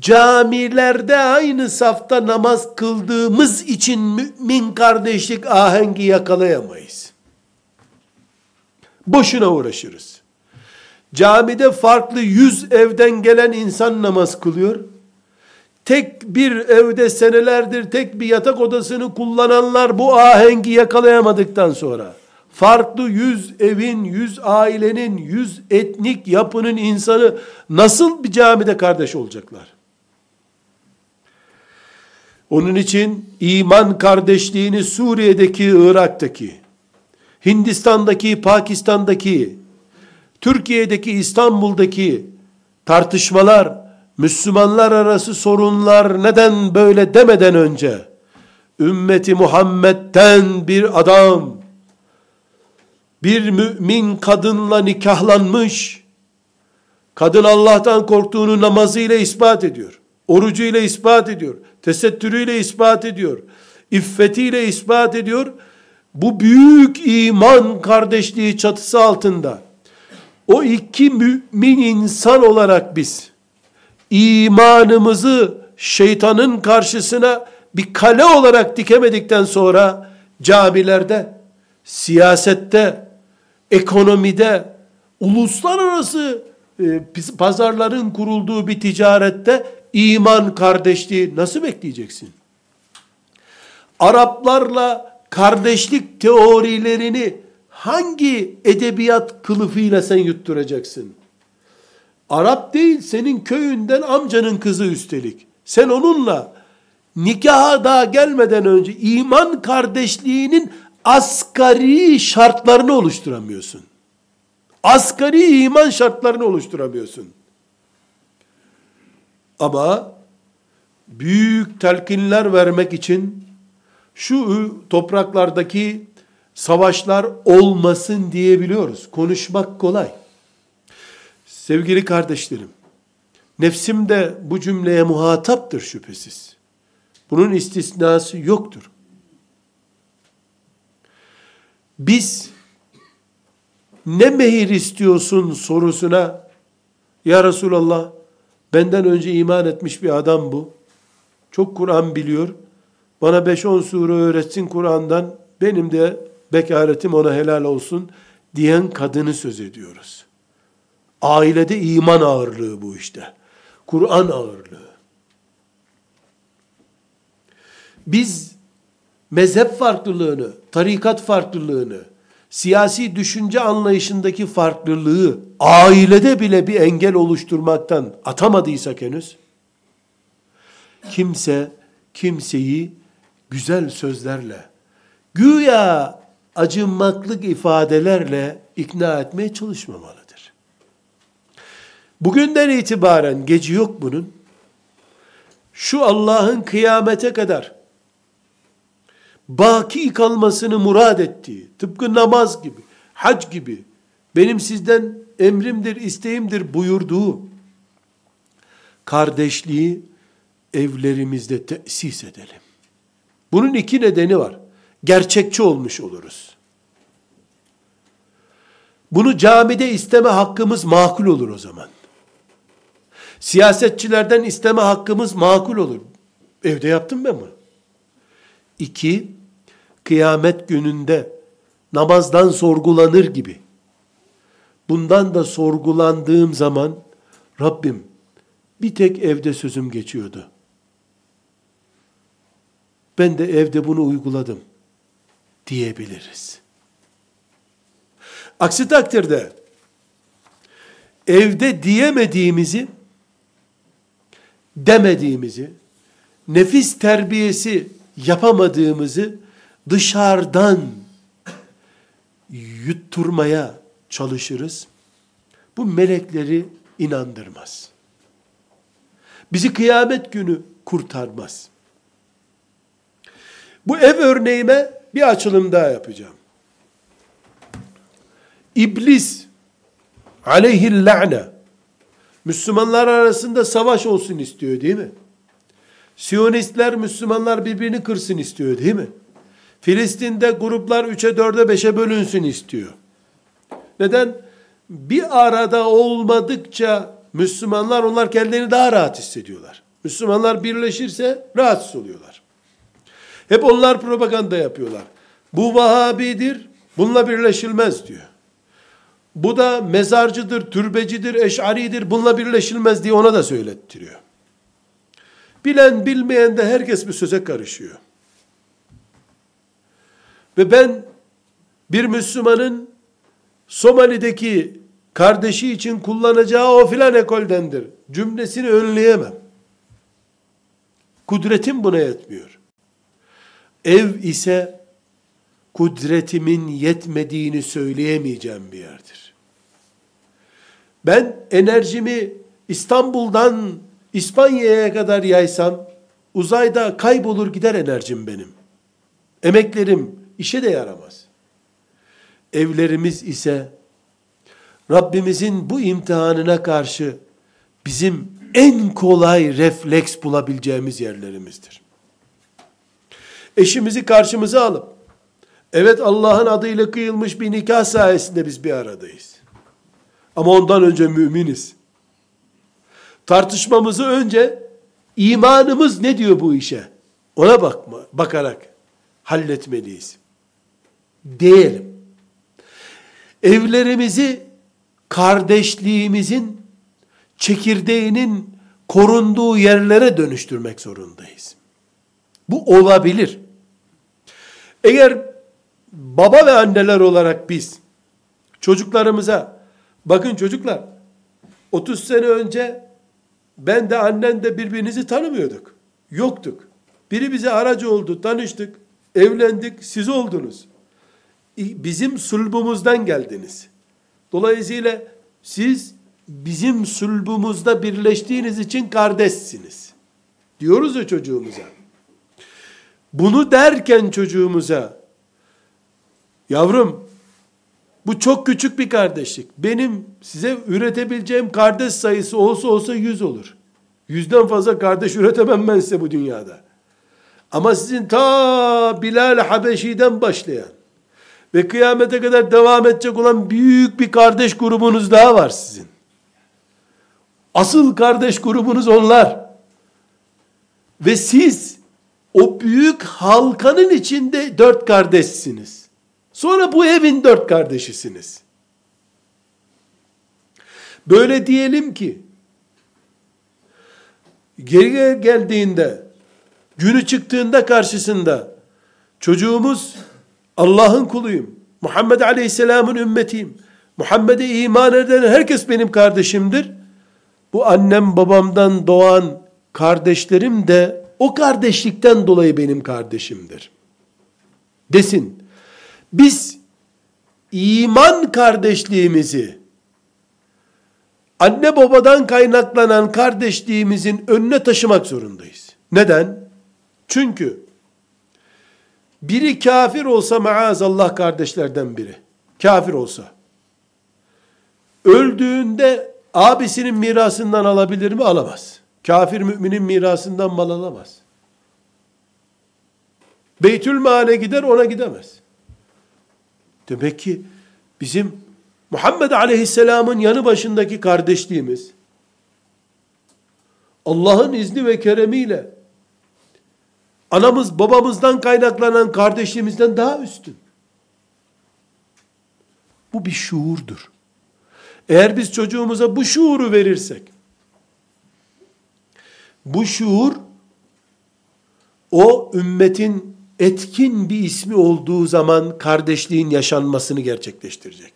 camilerde aynı safta namaz kıldığımız için mümin kardeşlik ahengi yakalayamayız. Boşuna uğraşırız. Camide farklı yüz evden gelen insan namaz kılıyor. Tek bir evde senelerdir tek bir yatak odasını kullananlar bu ahengi yakalayamadıktan sonra farklı yüz evin, yüz ailenin, yüz etnik yapının insanı nasıl bir camide kardeş olacaklar? Onun için iman kardeşliğini Suriye'deki, Irak'taki, Hindistan'daki, Pakistan'daki, Türkiye'deki, İstanbul'daki tartışmalar, Müslümanlar arası sorunlar neden böyle demeden önce, ümmeti Muhammed'den bir adam, bir mümin kadınla nikahlanmış, kadın Allah'tan korktuğunu namazıyla ispat ediyor, orucuyla ispat ediyor, tesettürüyle ispat ediyor, iffetiyle ispat ediyor, bu büyük iman kardeşliği çatısı altında o iki mümin insan olarak biz imanımızı şeytanın karşısına bir kale olarak dikemedikten sonra camilerde, siyasette, ekonomide, uluslararası e, pazarların kurulduğu bir ticarette iman kardeşliği nasıl bekleyeceksin? Araplarla kardeşlik teorilerini hangi edebiyat kılıfıyla sen yutturacaksın? Arap değil, senin köyünden amcanın kızı üstelik. Sen onunla nikaha daha gelmeden önce iman kardeşliğinin asgari şartlarını oluşturamıyorsun. Asgari iman şartlarını oluşturamıyorsun. Ama büyük telkinler vermek için şu topraklardaki savaşlar olmasın diyebiliyoruz. Konuşmak kolay. Sevgili kardeşlerim, nefsim de bu cümleye muhataptır şüphesiz. Bunun istisnası yoktur. Biz ne mehir istiyorsun sorusuna ya Resulallah benden önce iman etmiş bir adam bu. Çok Kur'an biliyor. Bana 5-10 sure öğretsin Kur'an'dan. Benim de bekaretim ona helal olsun diyen kadını söz ediyoruz. Ailede iman ağırlığı bu işte. Kur'an ağırlığı. Biz mezhep farklılığını, tarikat farklılığını, siyasi düşünce anlayışındaki farklılığı ailede bile bir engel oluşturmaktan atamadıysak henüz, kimse kimseyi güzel sözlerle, güya acınmaklık ifadelerle ikna etmeye çalışmamalıdır. Bugünden itibaren geci yok bunun. Şu Allah'ın kıyamete kadar baki kalmasını murad ettiği, tıpkı namaz gibi, hac gibi, benim sizden emrimdir, isteğimdir buyurduğu kardeşliği evlerimizde tesis edelim. Bunun iki nedeni var. Gerçekçi olmuş oluruz. Bunu camide isteme hakkımız makul olur o zaman. Siyasetçilerden isteme hakkımız makul olur. Evde yaptım ben bunu. İki, kıyamet gününde namazdan sorgulanır gibi. Bundan da sorgulandığım zaman Rabbim bir tek evde sözüm geçiyordu. Ben de evde bunu uyguladım diyebiliriz. Aksi takdirde evde diyemediğimizi demediğimizi nefis terbiyesi yapamadığımızı dışarıdan yutturmaya çalışırız. Bu melekleri inandırmaz. Bizi kıyamet günü kurtarmaz. Bu ev örneğime bir açılım daha yapacağım. İblis aleyhil la'ne Müslümanlar arasında savaş olsun istiyor değil mi? Siyonistler Müslümanlar birbirini kırsın istiyor değil mi? Filistin'de gruplar 3'e 4'e 5'e bölünsün istiyor. Neden? Bir arada olmadıkça Müslümanlar onlar kendilerini daha rahat hissediyorlar. Müslümanlar birleşirse rahatsız oluyorlar. Hep onlar propaganda yapıyorlar. Bu Vahabidir, bununla birleşilmez diyor. Bu da mezarcıdır, türbecidir, eşaridir, bununla birleşilmez diye ona da söylettiriyor. Bilen bilmeyen de herkes bir söze karışıyor. Ve ben bir Müslümanın Somali'deki kardeşi için kullanacağı o filan ekoldendir. Cümlesini önleyemem. Kudretim buna yetmiyor. Ev ise kudretimin yetmediğini söyleyemeyeceğim bir yerdir. Ben enerjimi İstanbul'dan İspanya'ya kadar yaysam uzayda kaybolur gider enerjim benim. Emeklerim işe de yaramaz. Evlerimiz ise Rabbimizin bu imtihanına karşı bizim en kolay refleks bulabileceğimiz yerlerimizdir. Eşimizi karşımıza alıp, evet Allah'ın adıyla kıyılmış bir nikah sayesinde biz bir aradayız. Ama ondan önce müminiz. Tartışmamızı önce imanımız ne diyor bu işe? Ona bakma, bakarak halletmeliyiz. Diyelim. Evlerimizi kardeşliğimizin çekirdeğinin korunduğu yerlere dönüştürmek zorundayız. Bu olabilir. Eğer baba ve anneler olarak biz çocuklarımıza bakın çocuklar 30 sene önce ben de annen de birbirinizi tanımıyorduk. Yoktuk. Biri bize aracı oldu, tanıştık, evlendik, siz oldunuz. Bizim sulbumuzdan geldiniz. Dolayısıyla siz bizim sulbumuzda birleştiğiniz için kardeşsiniz. Diyoruz ya çocuğumuza. Bunu derken çocuğumuza, yavrum bu çok küçük bir kardeşlik. Benim size üretebileceğim kardeş sayısı olsa olsa yüz olur. Yüzden fazla kardeş üretemem ben size bu dünyada. Ama sizin ta Bilal Habeşi'den başlayan ve kıyamete kadar devam edecek olan büyük bir kardeş grubunuz daha var sizin. Asıl kardeş grubunuz onlar. Ve siz o büyük halkanın içinde dört kardeşsiniz. Sonra bu evin dört kardeşisiniz. Böyle diyelim ki, geri geldiğinde, günü çıktığında karşısında, çocuğumuz Allah'ın kuluyum. Muhammed Aleyhisselam'ın ümmetiyim. Muhammed'e iman eden herkes benim kardeşimdir. Bu annem babamdan doğan kardeşlerim de o kardeşlikten dolayı benim kardeşimdir. Desin. Biz iman kardeşliğimizi anne babadan kaynaklanan kardeşliğimizin önüne taşımak zorundayız. Neden? Çünkü biri kafir olsa maazallah kardeşlerden biri. Kafir olsa. Öldüğünde abisinin mirasından alabilir mi? Alamaz. Kafir müminin mirasından mal alamaz. Beytül Mal'e gider ona gidemez. Demek ki bizim Muhammed Aleyhisselam'ın yanı başındaki kardeşliğimiz Allah'ın izni ve keremiyle anamız babamızdan kaynaklanan kardeşliğimizden daha üstün. Bu bir şuurdur. Eğer biz çocuğumuza bu şuuru verirsek, bu şuur, o ümmetin etkin bir ismi olduğu zaman kardeşliğin yaşanmasını gerçekleştirecek.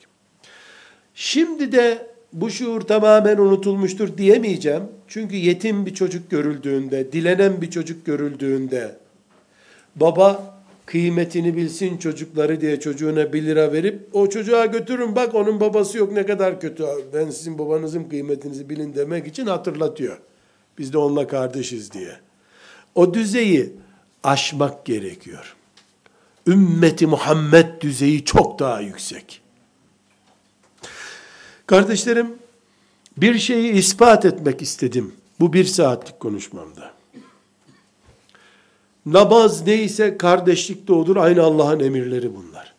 Şimdi de bu şuur tamamen unutulmuştur diyemeyeceğim. Çünkü yetim bir çocuk görüldüğünde, dilenen bir çocuk görüldüğünde, baba kıymetini bilsin çocukları diye çocuğuna bir lira verip, o çocuğa götürün bak onun babası yok ne kadar kötü, ben sizin babanızın kıymetinizi bilin demek için hatırlatıyor. Biz de onunla kardeşiz diye. O düzeyi aşmak gerekiyor. Ümmeti Muhammed düzeyi çok daha yüksek. Kardeşlerim, bir şeyi ispat etmek istedim. Bu bir saatlik konuşmamda. Namaz neyse kardeşlik de odur. Aynı Allah'ın emirleri bunlar.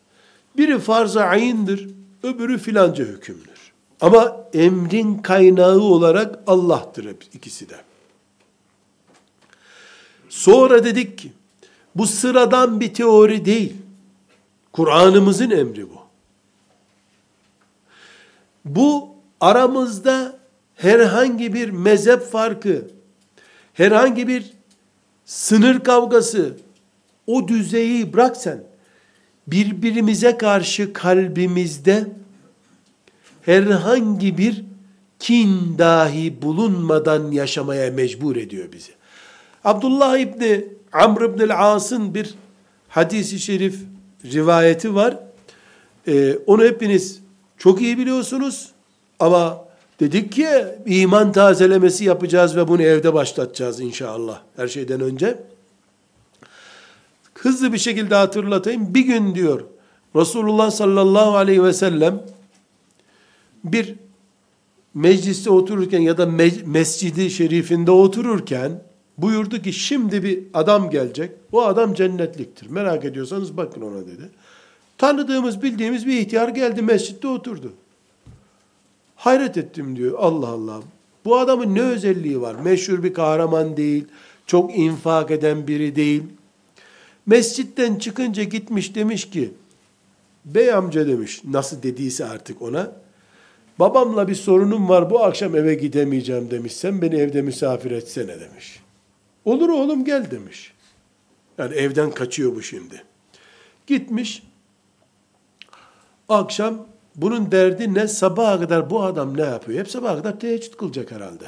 Biri farz-ı ayindir, öbürü filanca hükümdür. Ama emrin kaynağı olarak Allah'tır hep ikisi de. Sonra dedik ki, bu sıradan bir teori değil. Kur'an'ımızın emri bu. Bu aramızda herhangi bir mezhep farkı, herhangi bir sınır kavgası, o düzeyi bırak sen. Birbirimize karşı kalbimizde herhangi bir kin dahi bulunmadan yaşamaya mecbur ediyor bizi. Abdullah İbni Amr İbni As'ın bir hadisi şerif rivayeti var. Ee, onu hepiniz çok iyi biliyorsunuz ama dedik ki iman tazelemesi yapacağız ve bunu evde başlatacağız inşallah her şeyden önce. Hızlı bir şekilde hatırlatayım. Bir gün diyor Resulullah sallallahu aleyhi ve sellem bir mecliste otururken ya da me- mescidi şerifinde otururken buyurdu ki şimdi bir adam gelecek. O adam cennetliktir. Merak ediyorsanız bakın ona dedi. Tanıdığımız, bildiğimiz bir ihtiyar geldi mescitte oturdu. Hayret ettim diyor. Allah Allah. Bu adamın ne özelliği var? Meşhur bir kahraman değil. Çok infak eden biri değil. Mescitten çıkınca gitmiş demiş ki, bey amca demiş, nasıl dediyse artık ona, babamla bir sorunum var, bu akşam eve gidemeyeceğim demiş, sen beni evde misafir etsene demiş. Olur oğlum gel demiş. Yani evden kaçıyor bu şimdi. Gitmiş, akşam bunun derdi ne? Sabaha kadar bu adam ne yapıyor? Hep sabaha kadar teheccüd kılacak herhalde.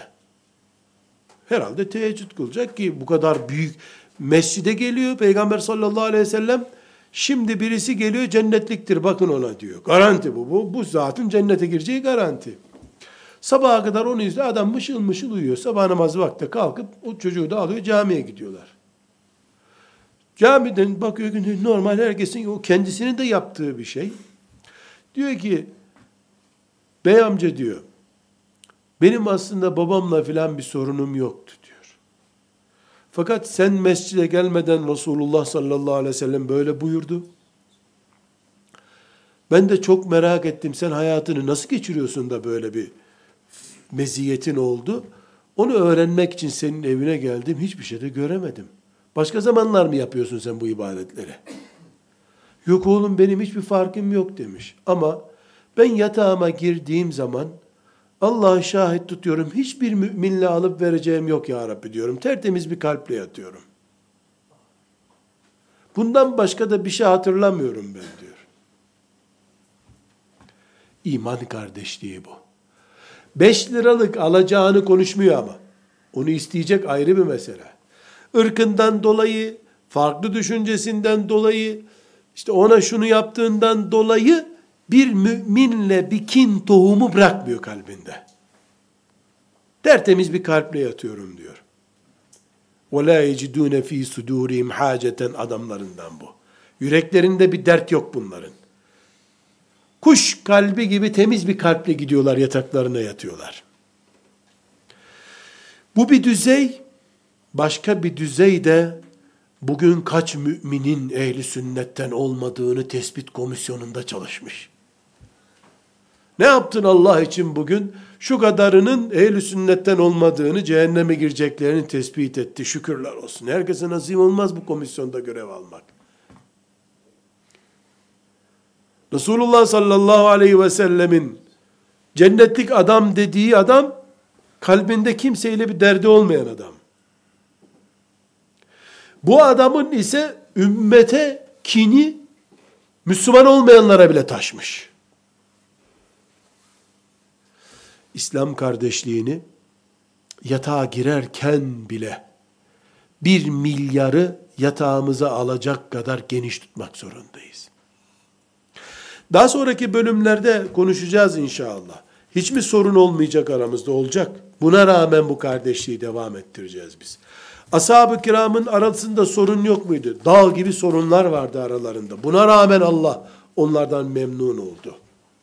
Herhalde teheccüd kılacak ki bu kadar büyük mescide geliyor Peygamber sallallahu aleyhi ve sellem şimdi birisi geliyor cennetliktir bakın ona diyor. Garanti bu. Bu, bu zatın cennete gireceği garanti. Sabaha kadar onu izliyor. Adam mışıl mışıl uyuyor. Sabah namazı vakti kalkıp o çocuğu da alıyor camiye gidiyorlar. Camiden bakıyor ki normal herkesin o kendisinin de yaptığı bir şey. Diyor ki bey amca diyor benim aslında babamla filan bir sorunum yoktu diyor. Fakat sen mescide gelmeden Resulullah sallallahu aleyhi ve sellem böyle buyurdu. Ben de çok merak ettim sen hayatını nasıl geçiriyorsun da böyle bir meziyetin oldu. Onu öğrenmek için senin evine geldim. Hiçbir şey de göremedim. Başka zamanlar mı yapıyorsun sen bu ibadetleri? Yok oğlum benim hiçbir farkım yok demiş. Ama ben yatağıma girdiğim zaman Allah'ı şahit tutuyorum. Hiçbir müminle alıp vereceğim yok ya Rabbi diyorum. Tertemiz bir kalple yatıyorum. Bundan başka da bir şey hatırlamıyorum ben diyor. İman kardeşliği bu. 5 liralık alacağını konuşmuyor ama. Onu isteyecek ayrı bir mesele. Irkından dolayı, farklı düşüncesinden dolayı, işte ona şunu yaptığından dolayı bir müminle bir kin tohumu bırakmıyor kalbinde. Tertemiz bir kalple yatıyorum diyor. وَلَا يَجِدُونَ ف۪ي سُدُورِهِمْ حَاجَةً adamlarından bu. Yüreklerinde bir dert yok bunların. Kuş kalbi gibi temiz bir kalple gidiyorlar yataklarına yatıyorlar. Bu bir düzey, başka bir düzey de bugün kaç müminin ehli sünnetten olmadığını tespit komisyonunda çalışmış. Ne yaptın Allah için bugün? Şu kadarının ehl sünnetten olmadığını, cehenneme gireceklerini tespit etti. Şükürler olsun. Herkese nasip olmaz bu komisyonda görev almak. Resulullah sallallahu aleyhi ve sellemin cennetlik adam dediği adam, kalbinde kimseyle bir derdi olmayan adam. Bu adamın ise ümmete kini Müslüman olmayanlara bile taşmış. İslam kardeşliğini yatağa girerken bile bir milyarı yatağımıza alacak kadar geniş tutmak zorundayız. Daha sonraki bölümlerde konuşacağız inşallah. Hiç mi sorun olmayacak aramızda olacak? Buna rağmen bu kardeşliği devam ettireceğiz biz. Ashab-ı kiramın arasında sorun yok muydu? Dağ gibi sorunlar vardı aralarında. Buna rağmen Allah onlardan memnun oldu.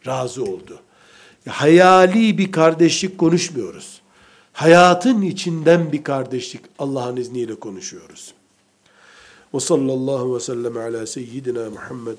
Razı oldu. Hayali bir kardeşlik konuşmuyoruz. Hayatın içinden bir kardeşlik Allah'ın izniyle konuşuyoruz. Ve sallallahu ve sellem ala seyyidina Muhammed